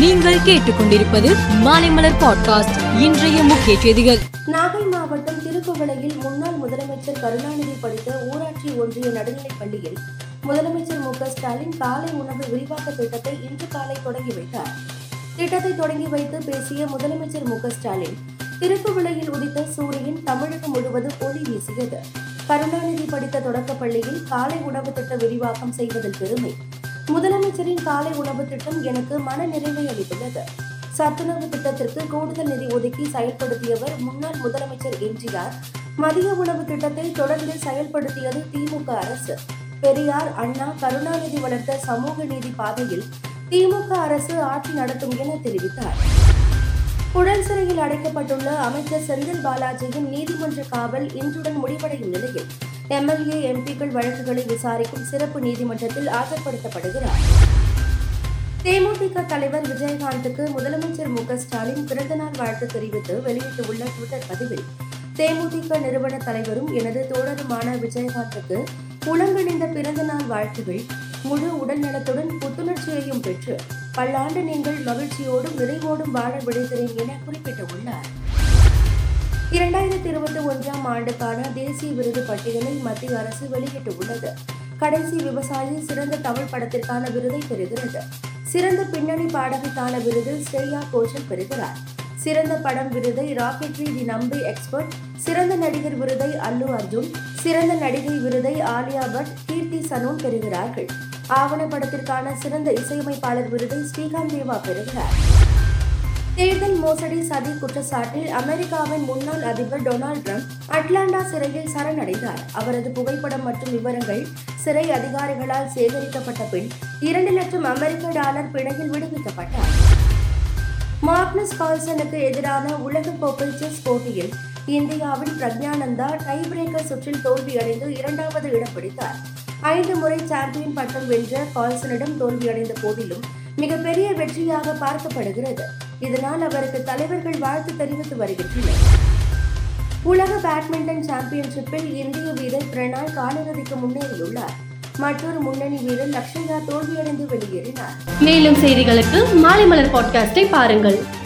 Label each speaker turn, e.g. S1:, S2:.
S1: நீங்கள் கேட்டுக்கொண்டிருப்பது மாலைமலர் பாட்காஸ்ட் இன்றைய முக்கிய செய்திகள்.
S2: நாகை மாவட்டம் திருக்குவளையில் முன்னாள் முதலமைச்சர் கருணாநிதி படித்த ஊராட்சி ஒன்றிய நடுநிலைப் பள்ளியில் முதலமைச்சர் மு ஸ்டாலின் காலை உணவு விரிவாக்க திட்டத்தை இன்று காலை தொடங்கி வைத்தார். திட்டத்தை தொடங்கி வைத்து பேசிய முதலமைச்சர் மு ஸ்டாலின் திருக்குவளையில் உதித்த சூரியன் தமிழகம் முழுவதும் ஒளி வீசியது. கருணாநிதி படித்த தொடக்கப் பள்ளியில் காலை உணவு திட்ட விரிவாக்கம் செய்வதில் பெருமை. முதலமைச்சரின் காலை உணவு திட்டம் எனக்கு மன நிறைவை அளித்துள்ளது. சத்துணவு திட்டத்திற்கு கூடுதல் நிதி ஒதுக்கி செயல்படுத்தியவர் முன்னாள் முதலமைச்சர் எம்ஜிஆர். மதிய உணவு திட்டத்தை தொடர்ந்து செயல்படுத்தியது திமுக அரசு. பெரியார் அண்ணா கருணாநிதி வளர்த்த சமூக நீதி பாதையில் திமுக அரசு ஆட்சி நடத்தும் என தெரிவித்தார். புழல் சிறையில் அடைக்கப்பட்டுள்ள அமைச்சர் செந்தில் பாலாஜியின் நீதிமன்ற காவல் இன்றுடன் முடிவடையும் நிலையில் எம்எல்ஏ எம்பிக்கள் வழக்குகளை விசாரிக்கும் சிறப்பு நீதிமன்றத்தில் ஆஜர்படுத்தப்படுகிறார். தேமுதிக தலைவர் விஜயகாந்துக்கு முதலமைச்சர் மு க ஸ்டாலின் பிறந்தநாள் வாழ்த்து தெரிவித்து வெளியிட்டுள்ள டுவிட்டர் பதிவில் தேமுதிக நிறுவன தலைவரும் எனது தோழருமான விஜயகாந்துக்கு உலங்கணிந்த பிறந்தநாள் வாழ்த்துகள். முழு உடல்நலத்துடன் புத்துணர்ச்சியையும் பெற்று பல்லாண்டு நீங்கள் மகிழ்ச்சியோடும் நிறைவோடும் வாழ விடைகிறேன் என குறிப்பிட்டுள்ளார். இரண்டாயிரத்தி இருபத்தி ஒன்றாம் ஆண்டுக்கான தேசிய விருது பட்டியலை மத்திய அரசு வெளியிட்டுள்ளது. கடைசி விவசாயி சிறந்த தமிழ் படத்திற்கான விருதை பெறுகிறது. சிறந்த பின்னணி பாடகிக்கான விருது ஸ்ரேயா கோஷல் பெறுகிறார். சிறந்த படம் விருதை ராக்கெட்ரி தி நம்பி எக்ஸ்பர்ட் சிறந்த நடிகர் விருதை அல்லு அர்ஜுன் சிறந்த நடிகை விருதை ஆலியா பட் கீர்த்தி சனோன் பெறுகிறார்கள். ஆவணப்படத்திற்கான சிறந்த இசையமைப்பாளர் விருதை ஸ்ரீகாந்த் தேவா பெறுகிறார். தேர்தல் மோசடி சதி குற்றச்சாட்டில் அமெரிக்காவின் முன்னாள் அதிபர் டொனால்ட் ட்ரம்ப் அட்லாண்டா சிறையில் சரணடைந்தார். அவரது புகைப்படம் மற்றும் விவரங்கள் சிறை அதிகாரிகளால் சேகரிக்கப்பட்ட பின் இரண்டு லட்சம் அமெரிக்க டாலர் பிணையில் விடுவிக்கப்பட்டார். மார்க்னஸ் கால்சனுக்கு எதிரான உலகக்கோப்பை செஸ் போட்டியில் இந்தியாவின் பிரக்ஞானந்தா டை பிரேக்கர் சுற்றில் தோல்வியடைந்து இரண்டாவது இடம் பிடித்தார். ஐந்து முறை சாம்பியன் பட்டம் வென்ற கால்சனிடம் தோல்வியடைந்த போதிலும் மிகப்பெரிய வெற்றியாக பார்க்கப்படுகிறது. இதனால் அவருக்கு தலைவர்கள் வாழ்த்து தெரிவித்து வருகின்றனர். உலக பேட்மிண்டன் சாம்பியன்ஷிப்பில் இந்திய வீரர் பிரணாய் காலிறுதிக்கு முன்னேறியுள்ளார். மற்றொரு முன்னணி வீரர் லக்ஷயா தோல்வியடைந்து வெளியேறினார்.
S3: மேலும் செய்திகளுக்கு மாலைமலர் பாட்காஸ்டை பாருங்கள்.